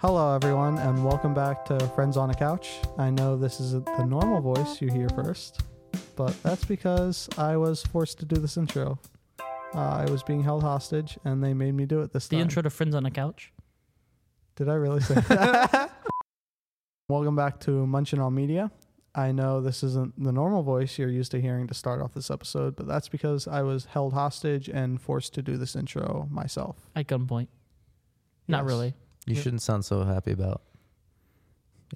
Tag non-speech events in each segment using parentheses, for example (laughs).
Hello, everyone, and welcome back to Friends on a Couch. I know this is the normal voice you hear first, but that's because I was forced to do this intro. Uh, I was being held hostage, and they made me do it this The time. intro to Friends on a Couch. Did I really say that? (laughs) welcome back to Munchin on Media. I know this isn't the normal voice you're used to hearing to start off this episode, but that's because I was held hostage and forced to do this intro myself. At gunpoint. Not Yes. really. You Yeah. shouldn't sound so happy about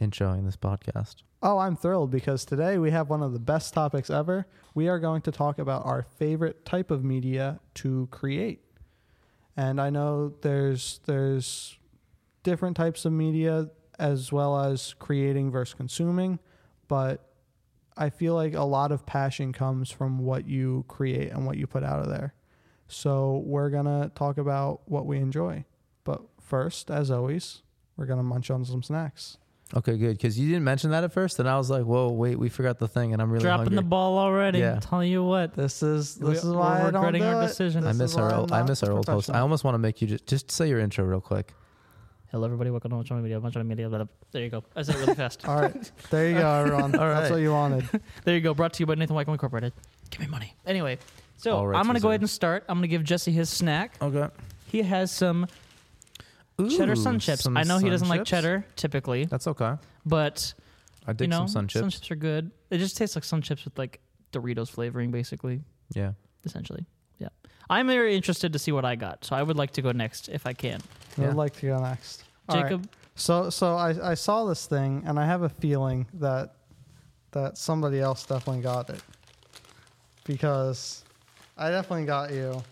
introing this podcast. Oh, I'm thrilled because today we have one of the best topics ever. We are going to talk about our favorite type of media to create. And I know there's there's different types of media as well as creating versus consuming, but I feel like a lot of passion comes from what you create and what you put out of there. So we're going to talk about what we enjoy. But first, as always, we're going to munch on some snacks. Okay, good. Because you didn't mention that at first, and I was like, "Whoa, wait, we forgot the thing," and I'm really Dropping hungry. the ball already. Yeah. Tell you what. This is We- this is we're why I don't regretting do our it. decision. I miss our old, I'm I not miss our old host. I almost want to make you just just say your intro real quick. Hello, everybody. Welcome to Munch on Media. Munch on Media. blah, uh, blah. There you go. I said it really fast. (laughs) All right, there you go, everyone. All (laughs) That's what you wanted. (laughs) There you go. Brought to you by Nathan White Incorporated. Give me money. Anyway, so All rights I'm going to go ahead and start. I'm going to give Jesse his snack. Okay. He has some cheddar sun chips. I know he doesn't like cheddar typically, That's okay. but I dig you know, some sun chips. Sun chips are good. It just tastes like sun chips with like Doritos flavoring, basically. Yeah. essentially. Yeah. I'm very interested to see what I got, so I would like to go next if I can. I'd like to go next. All right. Jacob, So so I, I saw this thing and I have a feeling that that somebody else definitely got it because I definitely got you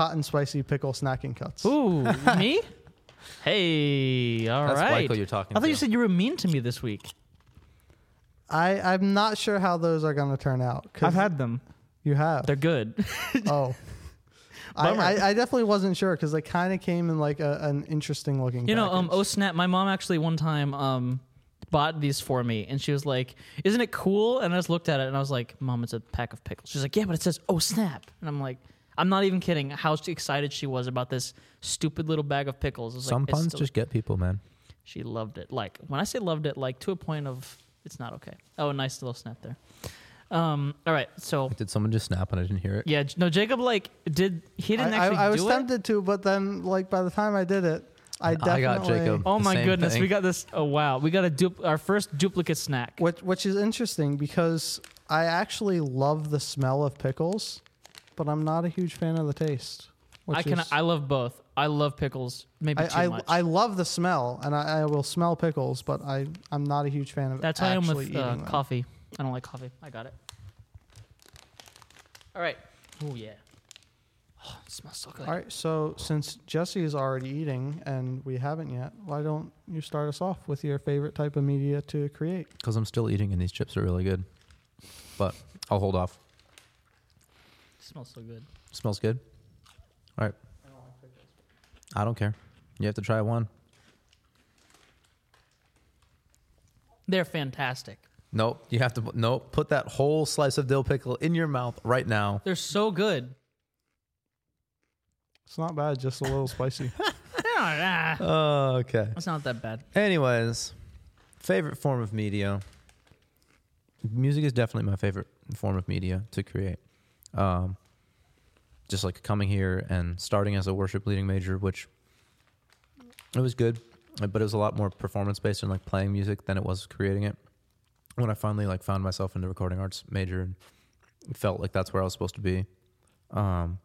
hot and spicy pickle snacking cuts. ooh, me? (laughs) Hey, all right. That's Michael you're talking. I thought you said you were mean to me this week. I I'm not sure how those are going to turn out. 'cause I've had them. you have. They're good. (laughs) Oh. I, Bummer. I, I definitely wasn't sure because they kind of came in like a, an interesting looking. You know, um, package. oh snap! My mom actually one time um bought these for me, and she was like, "Isn't it cool?" And I just looked at it, and I was like, "Mom, it's a pack of pickles." She's like, "Yeah, but it says oh snap," and I'm like. I'm not even kidding. How excited she was about this stupid little bag of pickles. Was Some like, puns still- just get people, man. She loved it. Like when I say loved it, like to a point of it's not okay. Oh, nice little snap there. Um, all right, so did someone just snap and I didn't hear it? yeah, no, Jacob like did he didn't I, actually I, I was do it? tempted to, but then like by the time I did it, I I definitely got Jacob. Oh my goodness, thing. we got this. Oh wow, we got a dup- our first duplicate snack. Which which is interesting because I actually love the smell of pickles, but I'm not a huge fan of the taste. Which I can is- I love both. I love pickles, maybe too I, much. I, I love the smell, and I, I will smell pickles, but I I'm not a huge fan of That's how I am actually with eating uh, them. coffee. I don't like coffee. I got it. All right. Oh yeah. Oh, it smells so good. All right, so since Jesse is already eating and we haven't yet, why don't you start us off with your favorite type of media to create? Because I'm still eating, and these chips are really good. But I'll hold off. It smells so good. Smells good. All right. I don't care. You have to try one. They're fantastic. Nope. You have to. Nope. Put that whole slice of dill pickle in your mouth right now. They're so good. It's not bad, just a little spicy. (laughs) Ah, Oh, okay. That's not that bad. Anyways, favorite form of media. Music is definitely my favorite form of media to create. Um, just like coming here and starting as a worship leading major, which it was good, but it was a lot more performance based and like playing music than it was creating it. When I finally like found myself in the recording arts major and felt like that's where I was supposed to be. Um,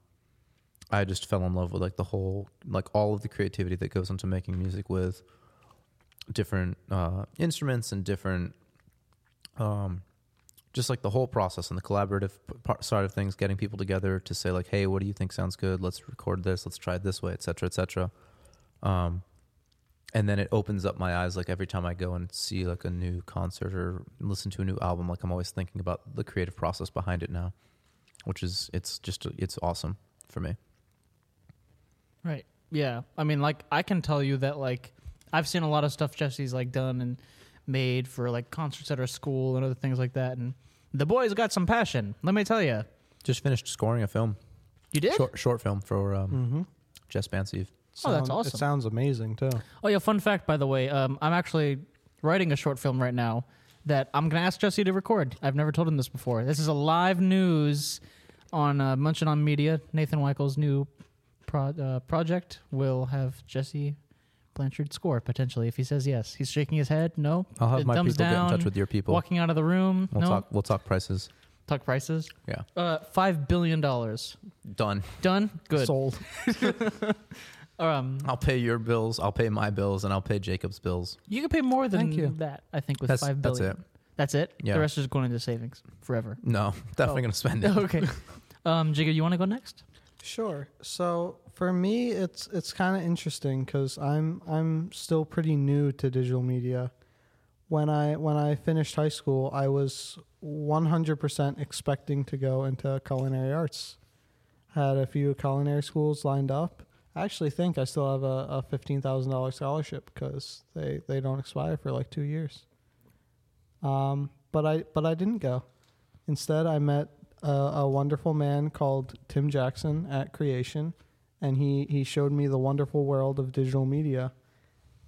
I just fell in love with like the whole, like all of the creativity that goes into making music with different uh, instruments and different, um, just like the whole process and the collaborative part, side of things, getting people together to say like, hey, what do you think sounds good? Let's record this. Let's try it this way, etc., cetera, et cetera. Um, and then it opens up my eyes like every time I go and see like a new concert or listen to a new album, like I'm always thinking about the creative process behind it now, which is it's just it's awesome for me. Right. Yeah. I mean, like, I can tell you that, like, I've seen a lot of stuff Jesse's, like, done and made for, like, concerts at our school and other things like that. And the boy's got some passion. Let me tell you. Just finished scoring a film, You did? short short film for um, mm-hmm. Jess Bansieve. Oh, that's awesome. It sounds amazing too. Oh yeah, fun fact by the way, um, I'm actually writing a short film right now that I'm gonna ask Jesse to record. I've never told him this before. This is a live news on uh, Munchin on Media. Nathan Weichels' new pro- uh, project will have Jesse Blanchard score potentially if he says yes. He's shaking his head. No. I'll have It my thumbs people get in touch with your people. Walking out of the room. We'll no. talk. We'll talk prices. Talk prices. Yeah, Uh, five billion dollars. done. Done. Good. Sold. (laughs) (laughs) Um, I'll pay your bills. I'll pay my bills, and I'll pay Jacob's bills. you can pay more than Thank you. that. I think with That's five that's it. That's it. Yeah. The rest is going into savings forever. No, (laughs) definitely Oh. gonna spend it. okay. Um, Jacob, you want to go next? Sure. So for me, it's it's kind of interesting because I'm I'm still pretty new to digital media. When I when I finished high school, I was 100% expecting to go into culinary arts. Had a few culinary schools lined up. I actually think I still have a, a fifteen thousand dollars scholarship because they, they don't expire for like two years. Um, but I but I didn't go. Instead, I met a, a wonderful man called Tim Jackson at Creation, and he he showed me the wonderful world of digital media,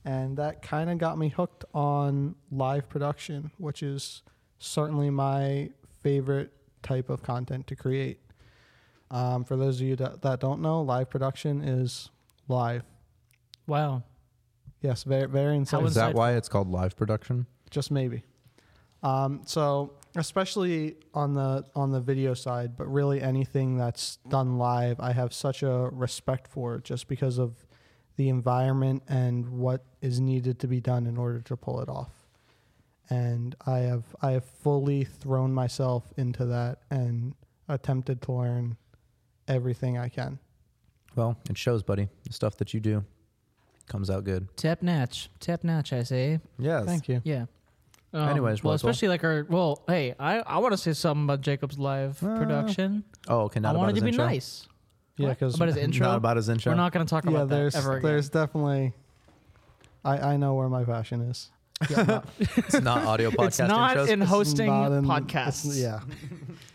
and that kind of got me hooked on live production, which is certainly my favorite type of content to create. Um, for those of you that, that don't know, live production is live. Wow. Yes, very very insightful. Is that why it's called live production? just maybe. Um, so especially on the on the video side, but really anything that's done live, I have such a respect for just because of the environment and what is needed to be done in order to pull it off. And I have I have fully thrown myself into that and attempted to learn everything I can. Well, it shows, buddy. The stuff that you do comes out good. Tap natch. Tap natch, I say. Yes. Thank you. Yeah. Um, Anyways, well, Michael. especially like our well, hey, I, I want to say something about Jacob's live Uh, production. Oh, okay. Not I about wanted his to be intro? nice. Yeah, because about his (laughs) intro. Not about his intro. We're not going to talk yeah, about that there's ever again. there's definitely I I know where my passion is. (laughs) it's not audio (laughs) podcast it's not intros. in hosting not in- podcasts. it's- yeah.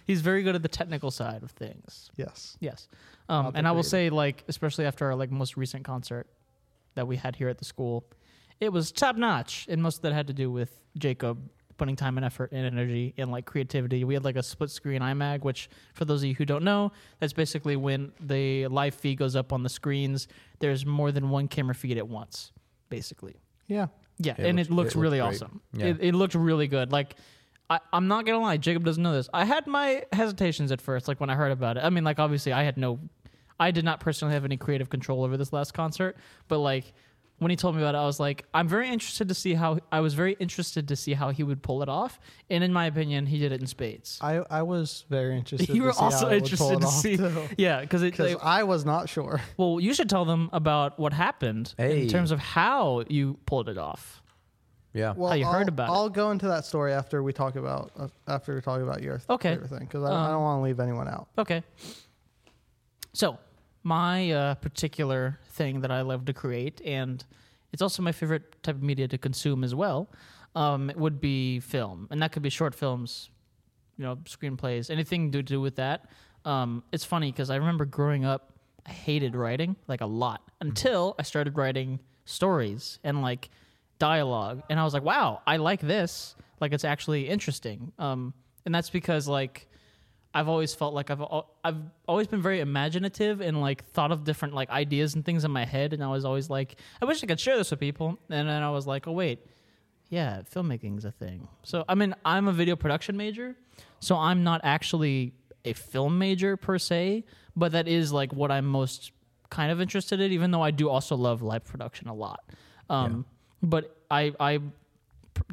He's very good at the technical side of things. Yes. Yes. Um, Not the and I will creative. say, like, especially after our like most recent concert that we had here at the school, it was top notch, and most of that had to do with Jacob putting time and effort and energy and like creativity. We had like a split screen iMag, which for those of you who don't know, that's basically when the live feed goes up on the screens. There's more than one camera feed at once, basically. Yeah. Yeah, It and looks- it looks it really great. awesome. Yeah. It, it looked really good. Like, I, I'm not gonna lie, Jacob doesn't know this. I had my hesitations at first, like when I heard about it. I mean, like obviously, I had no, I did not personally have any creative control over this last concert, but like when he told me about it, I was like, I'm very interested to see how. I was very interested to see how he would pull it off, and in my opinion, he did it in spades. I, I was very interested. You to were see also how it would pull interested it to off, see- too. (laughs) Yeah, because it. because I was not sure. (laughs) well, you should tell them about what happened Hey. in terms of how you pulled it off. yeah. Well, you heard I'll, about it. I'll go into that story after we talk about uh, after we talk about your Okay. favorite thing because I, I Um, don't want to leave anyone out. Okay. So, my uh, particular thing that I love to create, and it's also my favorite type of media to consume as well, um, would be film. And that could be short films, you know, screenplays, anything to do with that. Um, it's funny because I remember growing up, I hated writing like a lot until I started writing stories and like dialogue. And I was like, wow, I like this. Like, it's actually interesting. Um, and that's because, like, I've always felt like I've I've always been very imaginative and like thought of different like ideas and things in my head, and I was always like, I wish I could share this with people. And then I was like, oh wait, yeah, filmmaking's a thing. So I mean, I'm a video production major, so I'm not actually a film major per se, but that is like what I'm most kind of interested in. Even though I do also love live production a lot, um, but I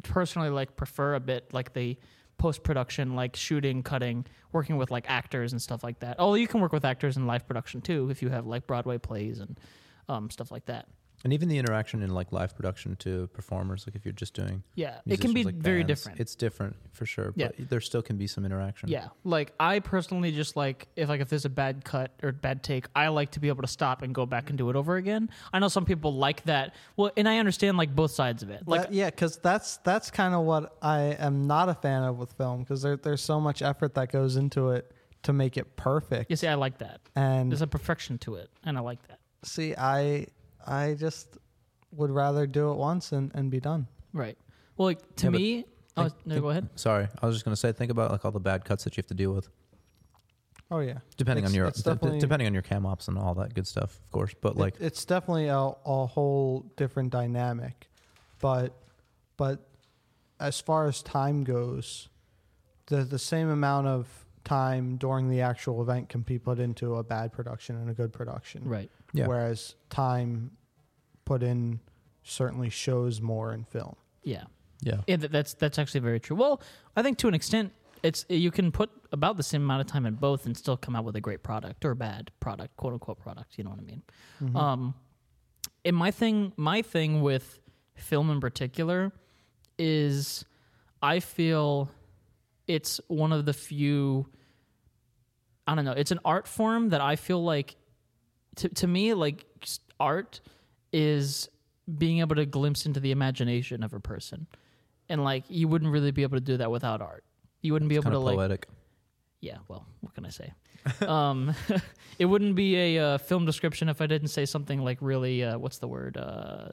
personally like prefer a bit like the post production, like shooting, cutting, working with like actors and stuff like that. Oh, you can work with actors in live production too if you have like Broadway plays and um, stuff like that. And even the interaction in like live production to performers, like if you're just doing, Yeah, it can be like very bands, different. It's different for sure, Yeah. but there still can be some interaction. Yeah, like I personally just like if like if there's a bad cut or bad take, I like to be able to stop and go back and do it over again. I know some people like that. Well, and I understand like both sides of it. Like That- yeah, because that's that's kind of what I am not a fan of with film because there, there's so much effort that goes into it to make it perfect. you see, I like that. and There's a perfection to it, and I like that. see, I I just would rather do it once and, and be done. Right. Well, like to Yeah, but me, oh, think- no, think- go ahead. Sorry, I was just gonna say, think about like all the bad cuts that you have to deal with, Oh yeah, depending It's- on your it's d- d- definitely- depending on your cam ops and all that good stuff, of course. But like, it, it's definitely a, a whole different dynamic, but but as far as time goes, the the same amount of time during the actual event can be put into a bad production and a good production. Right. Yeah, Whereas time put in certainly shows more in film. Yeah. yeah, Yeah, that, that's that's actually very true. Well, I think to an extent, it's you can put about the same amount of time in both and still come out with a great product or a bad product, quote unquote product. You know what I mean? Mm-hmm. Um, and my thing, my thing with film in particular is, I feel it's one of the few. I don't know. It's an art form that I feel like, to to me, like art is being able to glimpse into the imagination of a person, and like you wouldn't really be able to do that without art. You wouldn't be able to of like poetic. yeah, well, what can I say? (laughs) um, (laughs) it wouldn't be a uh, film description if I didn't say something like really, uh, what's the word? Uh,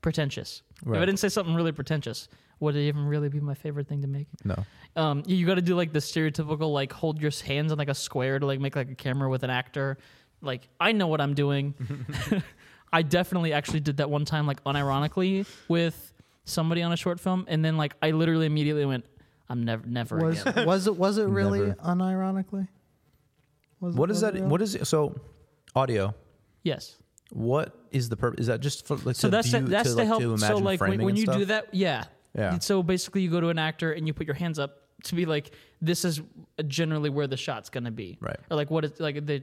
pretentious. If I didn't say something really pretentious, would it even really be my favorite thing to make? No, Um, you got to do like the stereotypical, like hold your hands on like a square to like make like a camera with an actor. Like I know what I'm doing. (laughs) (laughs) I definitely actually did that one time, like unironically with somebody on a short film, and then like I literally immediately went, "I'm never, never Was again." was it was it really Never. unironically? Was it- what is that? it real? What is it? So, audio. yes. What is the purpose? Is that just for like so to that's view, to, that's to, to like, help. to so like when, framing when and you do stuff? that, yeah. Yeah. So basically, you go to an actor and you put your hands up to be like, this is generally where the shot's gonna be, Right. or like what it's like the.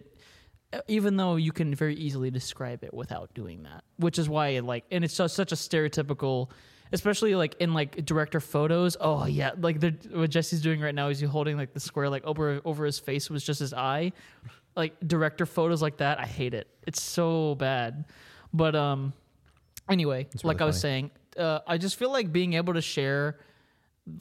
Even though you can very easily describe it without doing that, which is why like, and it's just such a stereotypical, especially like in like director photos. Oh yeah, like the what Jesse's doing right now is he holding like the square like over over his face was just his eye, like director photos like that. I hate it. It's so bad, but um, anyway, It's like really I was saying, uh, I just feel like being able to share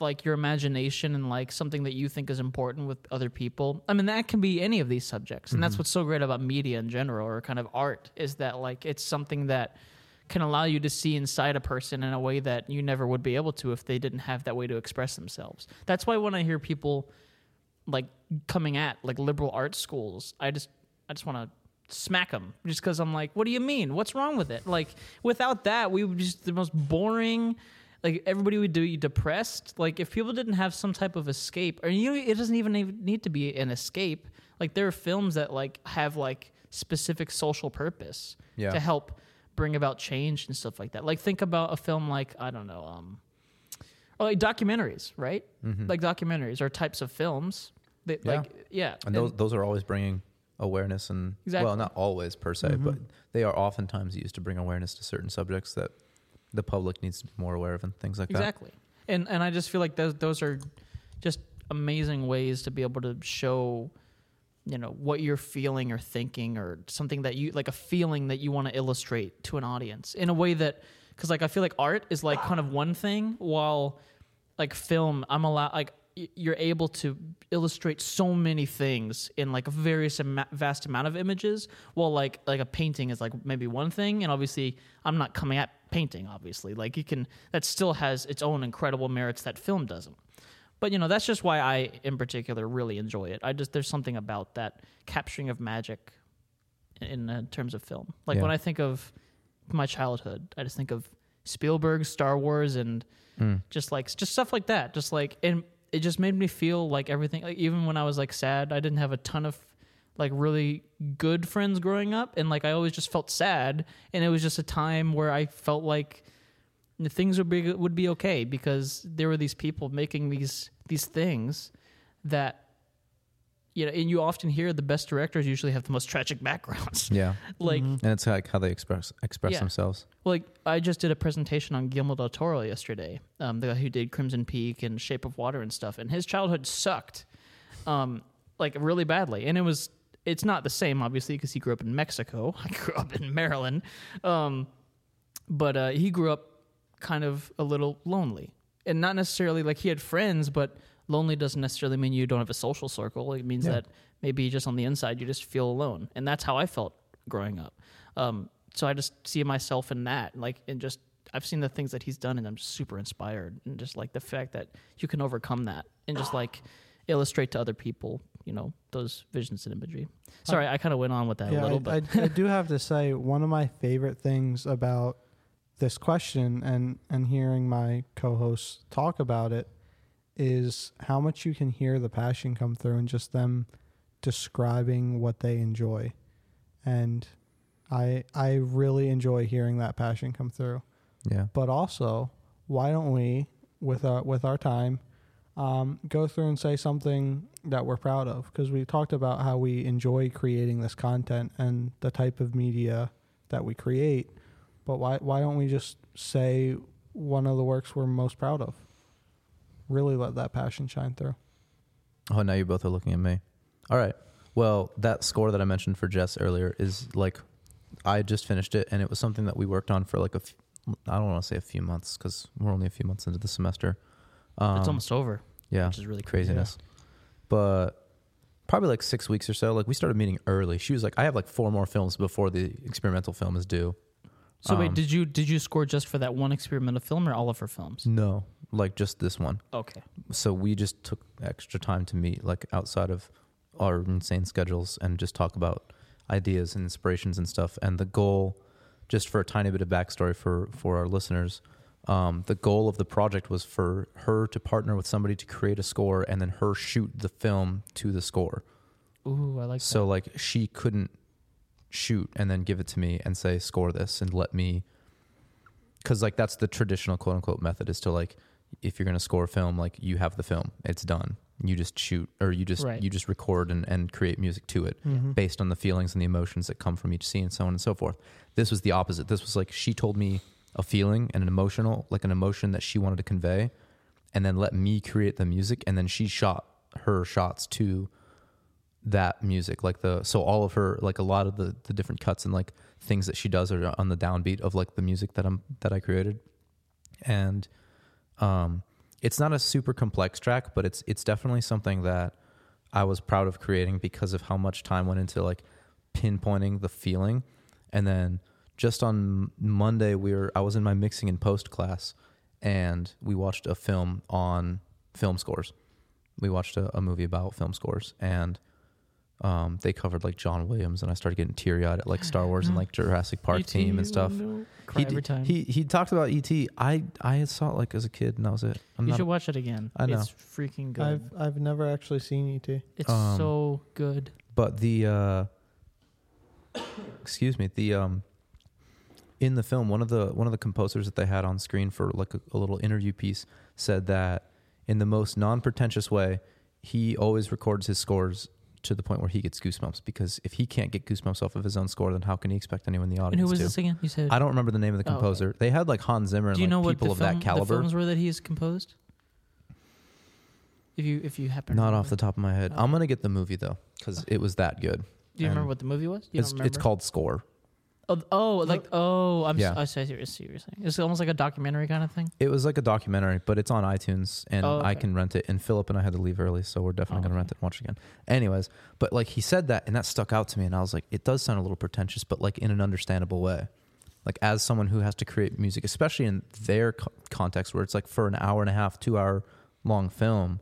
like your imagination and like something that you think is important with other people. I mean, that can be any of these subjects, and Mm-hmm. that's what's so great about media in general, or kind of art, is that like it's something that can allow you to see inside a person in a way that you never would be able to if they didn't have that way to express themselves. That's why when I hear people like coming at like liberal arts schools, I just I just want to smack them just because I'm like, what do you mean? What's wrong with it? Like without that, we would just the most boring. Like everybody would be depressed. Like if people didn't have some type of escape, or you, it doesn't even need- to be an escape. Like there are films that like have like specific social purpose Yeah. to help bring about change and stuff like that. Like think about a film like I don't know, um, or like documentaries, right? Like documentaries are types of films. That, Mm-hmm. Yeah. Like yeah, and those those are always bringing awareness and Exactly. well, not always per se, Mm-hmm. but they are oftentimes used to bring awareness to certain subjects that the public needs to be more aware of and things like that. exactly. And and I just feel like those those are just amazing ways to be able to show you know what you're feeling or thinking or something that you like a feeling that you want to illustrate to an audience in a way that because like i feel like art is like kind of one thing while like film i'm allowed like you're able to illustrate so many things in like a various vast amount of images while like like a painting is like maybe one thing and obviously i'm not coming at painting obviously like you can that still has its own incredible merits that film doesn't but you know that's just why i in particular really enjoy it i just there's something about that capturing of magic in, in uh, terms of film like Yeah. when i think of my childhood i just think of spielberg star wars and. Mm. just like just stuff like that just like and it just made me feel like everything like even when i was like sad i didn't have a ton of like really good friends growing up. And like i always just felt sad. And it was just a time where i felt like things would be would be okay because there were these people making these these things that you know and you often hear the best directors usually have the most tragic backgrounds Yeah, (laughs) like Mhm. and it's like how they express express Yeah. themselves. like I just did a presentation on Guillermo del Toro yesterday, um, the guy who did Crimson Peak and Shape of Water and stuff, and his childhood sucked, um, like really badly. And it was, it's not the same obviously because he grew up in Mexico. (laughs) I grew up in Maryland, um, but uh, he grew up kind of a little lonely, and not necessarily like he had friends, but lonely doesn't necessarily mean you don't have a social circle. It means Yeah. that maybe just on the inside you just feel alone, and that's how I felt growing up. Um, so I just see myself in that, like, and just I've seen the things that he's done, and I'm super inspired, and just like the fact that you can overcome that, and just like illustrate to other people, you know, those visions and imagery. Sorry, I, kind of went on with that a little, I, but I, I do (laughs) have to say one of my favorite things about this question and and hearing my co-hosts talk about it is how much you can hear the passion come through and just them describing what they enjoy. And i i really enjoy hearing that passion come through. Yeah. but also why don't we with our with our time um, go through and say something that we're proud of? Because we talked about how we enjoy creating this content and the type of media that we create. But why why don't we just say one of the works we're most proud of really let that passion shine through Oh, now you both are looking at me. All right. Well, that score that I mentioned for Jess earlier is like, I just finished it, and it was something that we worked on for like a, f- I don't want to say a few months because we're only a few months into the semester. Um, it's almost over, yeah, which is really crazy. craziness. But probably like six weeks or so. Like we started meeting early. She was like, I have like four more films before the experimental film is due. So wait, Um, did you did you score just for that one experimental film or all of her films? No, like just this one. Okay. so we just took extra time to meet like outside of our insane schedules and just talk about ideas and inspirations and stuff and the goal just for a tiny bit of backstory for for our listeners um, the goal of the project was for her to partner with somebody to create a score and then her shoot the film to the score Ooh, I like so like she couldn't shoot and then give it to me and say score this and let me because like that's the traditional quote unquote method is to like if you're gonna score a film like you have the film it's done you just shoot or you just Right. you just record and, and create music to it Mm-hmm. based on the feelings and the emotions that come from each scene and so on and so forth this was the opposite this was like she told me a feeling and an emotional like an emotion that she wanted to convey and then let me create the music and then she shot her shots to that music like the so all of her like a lot of the the different cuts and like things that she does are on the downbeat of like the music that I'm that I created. And um it's not a super complex track but it's it's definitely something that I was proud of creating because of how much time went into like pinpointing the feeling. And then just on Monday we were I was in my mixing and post class and we watched a film on film scores. We watched a, a movie about film scores and um, they covered like John Williams, and I started getting teary eyed at like Star (gasps) Wars and like Jurassic Park ET, team and stuff. no, Cry He, every d- time. he he talked about ET. I I saw it like as a kid, and that was it. I'm you not, should watch it again. I know. It's freaking good. i've i've never actually seen E et it's Um, so good. but the uh, (coughs) excuse me, the um, in the film, one of the one of the composers that they had on screen for like a, a little interview piece said that in the most non pretentious way, he always records his scores to the point where he gets goosebumps because if he can't get goosebumps off of his own score, then how can he expect anyone in the audience And who was to? this again? You said. I don't remember the name of the Oh, okay. composer. They had like Hans Zimmer and Do you like know what people the, of film, that caliber. the films were that he's composed? If you if you happen to Not off the top of my head. Oh. I'm gonna get the movie though because it was that good. Do you remember what the movie was? You It's don't remember? it's called Score. Oh, oh, like oh, I'm. Yeah. Yeah. I see what you're see what you're saying. It's almost like a documentary kind of thing. It was like a documentary, but it's on iTunes and Oh, I can rent it. And Philip and I had to leave early, so we're definitely Oh, gonna okay. rent it and watch it again. Anyways, but like he said that, and that stuck out to me, and I was like, it does sound a little pretentious, but like in an understandable way. Like as someone who has to create music, especially in their co- context, where it's like for an hour and a half, two hour long film,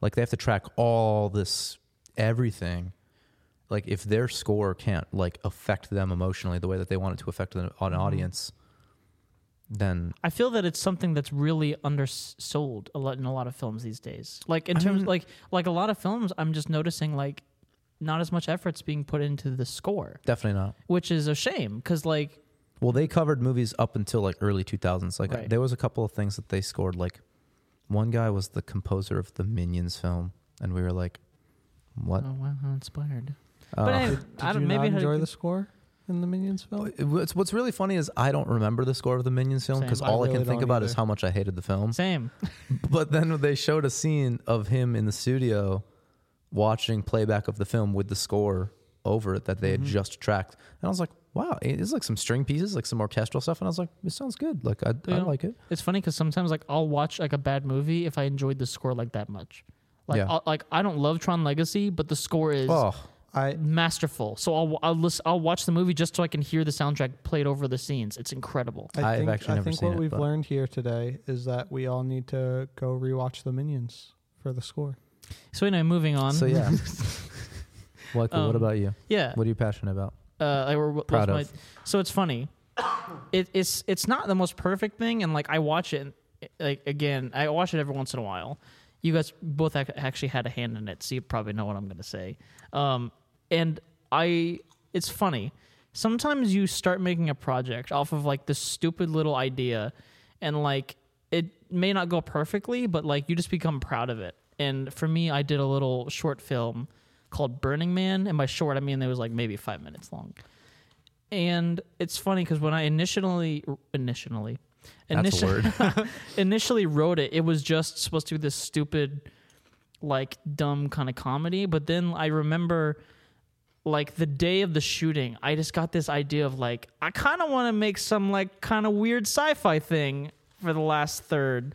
like they have to track all this everything. Like if their score can't like affect them emotionally the way that they want it to affect an, an Mhm. audience, then I feel that it's something that's really undersold a lot in a lot of films these days. Like in I terms mean- like like a lot of films, I'm just noticing like not as much effort's being put into the score, definitely not. which is a shame because like Well, they covered movies up until like early 2000s. Like Right. there was a couple of things that they scored. Like one guy was the composer of the Minions film, and we were like, "What?" oh wow, how inspired. Uh, but anyway, did I don't you maybe not I had a enjoy good- the score in the minions film what's what's really funny is I don't remember the score of the Minions film Same. because I all I, really can think don't about is either. how much I hated the film. same. (laughs) But then they showed a scene of him in the studio watching playback of the film with the score over it that they had Mhm. just tracked, and I was like, "Wow, it's like some string pieces, like some orchestral stuff," and I was like, "It sounds good. Like I, I Yeah. like it." It's funny because sometimes like I'll watch like a bad movie if I enjoyed the score like that much. Like Yeah. I'll, like I don't love Tron Legacy, but the score is Oh, I masterful. So I'll I'll listen, I'll watch the movie just so I can hear the soundtrack played over the scenes. It's incredible. I I've think, actually I never think seen what it, we've but- learned here today is that we all need to go rewatch the Minions for the score. So anyway, moving on. So yeah. (laughs) Michael, Um, what about you? yeah. What are you passionate about? uh, I were, what Proud was my- of. so it's funny. (coughs) It, it's it's not the most perfect thing, and like I watch it, like again, I watch it every once in a while. You guys both ac- actually had a hand in it, so you probably know what I'm going to say. Um, and I, it's funny. Sometimes you start making a project off of like this stupid little idea, and like it may not go perfectly, but like you just become proud of it. And for me, I did a little short film called Burning Man, and by short I mean it was like maybe five minutes long. And it's funny because when I initially initially initially (laughs) initially wrote it, it was just supposed to be this stupid, like dumb kind of comedy. But then I remember, like the day of the shooting, I just got this idea of like I kind of want to make some like kind of weird sci-fi thing for the last third.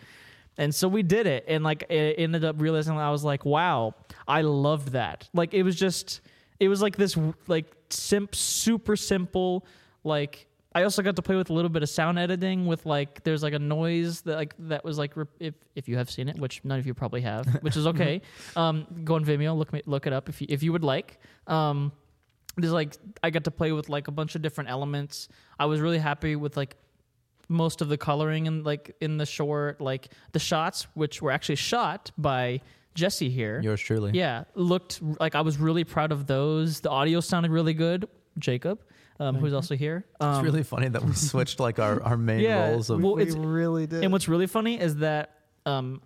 And so we did it, and like it ended up realizing I was like, "Wow, I loved that!" Like it was just, it was like this, like simp, super simple. Like I also got to play with a little bit of sound editing. With like, there's like a noise that like that was like, if if you have seen it, which none of you probably have, which is okay. (laughs) um, go on Vimeo, look me, look it up if you if you would like. Um, there's like I got to play with like a bunch of different elements. I was really happy with like most of the coloring and like in the short, like the shots, which were actually shot by Jesse here. Yours truly. Yeah, looked like I was really proud of those. The audio sounded really good. Jacob, um, who's also here. Um, It's really funny that we (laughs) switched like our, our main Yeah, roles of Well, we it's- really did. and what's really funny is that um,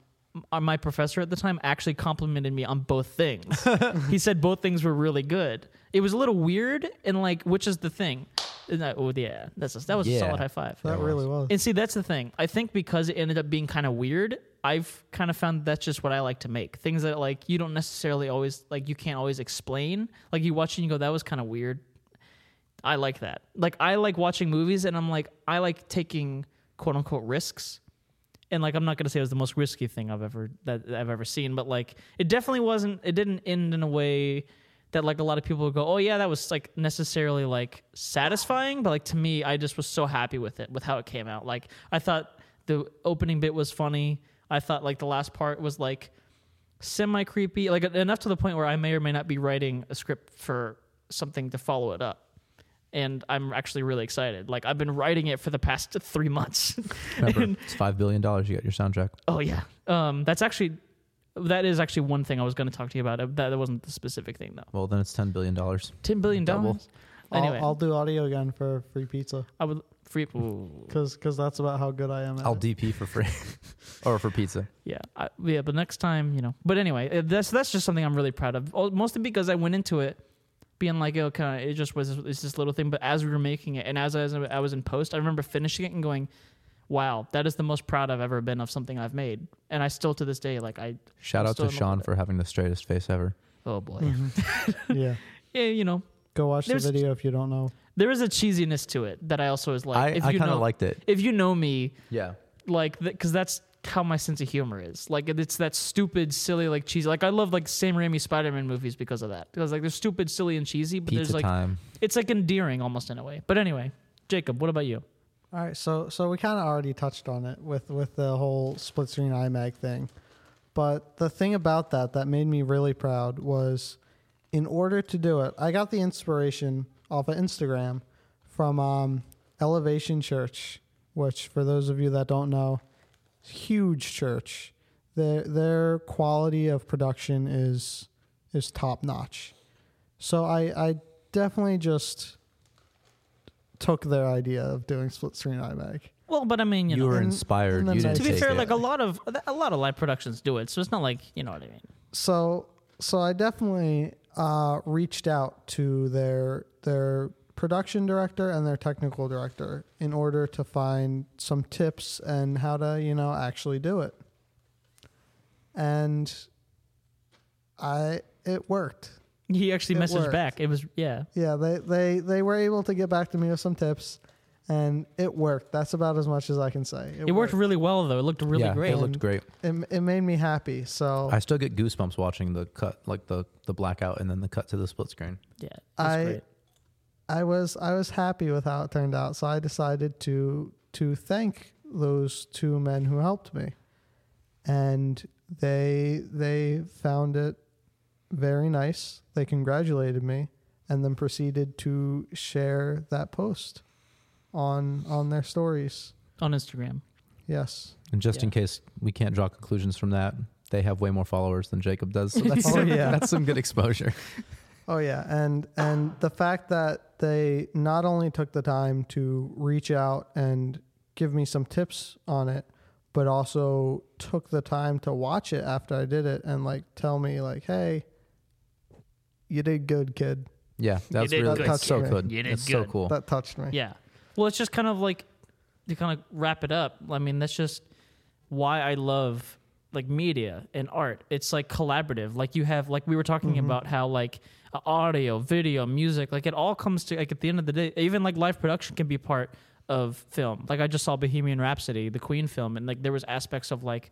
my professor at the time actually complimented me on both things. (laughs) he said both things were really good. It was a little weird, and like, which is the thing? That- oh yeah, that's a, that was a solid high five. that Yeah, really was. And see, that's the thing. I think because it ended up being kind of weird, I've kind of found that's just what I like to make. Things that like you don't necessarily always like you can't always explain. Like you watch it and you go, that was kind of weird. I like that. Like I like watching movies and I'm like I like taking quote unquote risks. And like I'm not gonna say it was the most risky thing I've ever that I've ever seen, but like it definitely wasn't it didn't end in a way that like a lot of people would go, Oh yeah, that was like necessarily like satisfying. But like to me, I just was so happy with it, with how it came out. Like I thought the opening bit was funny. I thought like the last part was like semi creepy, like enough to the point where I may or may not be writing a script for something to follow it up. And I'm actually really excited. Like I've been writing it for the past (laughs) three months. Remember, And- it's five billion dollars. You got your soundtrack. oh yeah, um, that's actually that is actually one thing I was going to talk to you about. Uh, That, that wasn't the specific thing though. Well, then it's ten billion dollars. Ten billion Double. dollars. Anyway, I'll, I'll do audio again for free pizza I would free. Ooh. because that's about how good I am. At I'll it. DP for free, (laughs) or for pizza. Yeah, I, yeah, but next time, you know. But anyway, uh, that's that's just something I'm really proud of. Oh, Mostly because I went into it being like, oh, kind of, it just was it's this little thing. But as we were making it, and as I was, I was in post, I remember finishing it and going, "Wow, that is the most proud I've ever been of something I've made." And I still to this day, like, I Shout out to Sean for having the straightest face ever. oh boy, Mhm. (laughs) yeah, yeah, you know, go watch the video if you don't know. there is a cheesiness to it that I also was like, I, if I you kind of liked it. if you know me, Yeah. Like because that's how my sense of humor is. Like it's that stupid, silly, like cheesy. Like I love like Sam Raimi Spider-Man movies because of that. Because like they're stupid, silly, and cheesy, but Pizza there's like time. it's like endearing almost in a way. But anyway, Jacob, what about you? All right, so so we kind of already touched on it with with the whole split screen iMag thing, but the thing about that that made me really proud was, in order to do it, I got the inspiration off of Instagram from um, Elevation Church, which for those of you that don't know, huge church. Their their quality of production is is top notch. So I I definitely just took their idea of doing split screen iMag. Well, but I mean, you, You, know, were inspired. and then you to be fair, it. like a lot of a lot of live productions do it, so it's not like you know what I mean. So so I definitely uh, reached out to their their production director and their technical director in order to find some tips and how to you know actually do it. And I it worked. He actually It messaged worked. back. It was yeah. Yeah, they, they they were able to get back to me with some tips, and it worked. That's about as much as I can say. It worked really well though. It looked really yeah, great. it looked great. It, it made me happy. So I still get goosebumps watching the cut, like the the blackout, and then the cut to the split screen. yeah, it I- great. I was I was happy with how it turned out. So I decided to to thank those two men who helped me, and they they found it very nice. They congratulated me, and then proceeded to share that post on on their stories. on Instagram. Yes. And just in case we can't draw conclusions from that, they have way more followers than Jacob does. So that's (laughs) Oh, yeah. that's some good exposure. Oh yeah, and and the fact that they not only took the time to reach out and give me some tips on it, but also took the time to watch it after I did it and like tell me like, "Hey, you did good, kid." Yeah, that's did really good, that's so kid. good. You did It's so good. cool. That touched me. Yeah. Well, it's just kind of like to kind of wrap it up. I mean, that's just why I love like media and art. It's like collaborative. Like you have like we were talking Mhm. about how like audio, video, music, like it all comes to like at the end of the day, even like live production can be part of film. Like I just saw Bohemian Rhapsody, the Queen film, and like there was aspects of like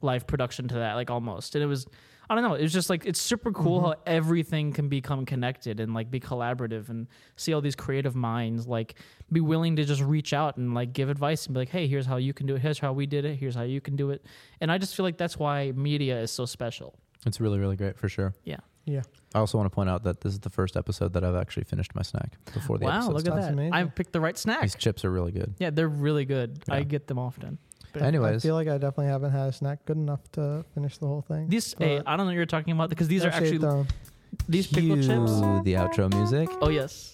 live production to that, like almost. And it was I don't know, it was just like it's super cool mm-hmm. how everything can become connected and like be collaborative and see all these creative minds like be willing to just reach out and like give advice and be like, hey, here's how you can do it, here's how we did it, here's how you can do it. And I just feel like that's why media is so special. It's really really great for sure. Yeah. Yeah. I also want to point out that this is the first episode that I've actually finished my snack before the wow, episode. Wow, look at that. amazing. I picked the right snack. These chips are really good. Yeah, they're really good. I get them often. But I feel like I definitely haven't had a snack good enough to finish the whole thing. These, hey, I don't know what you're talking about because these are actually them. these pickle Cue chips. The outro music. Oh yes.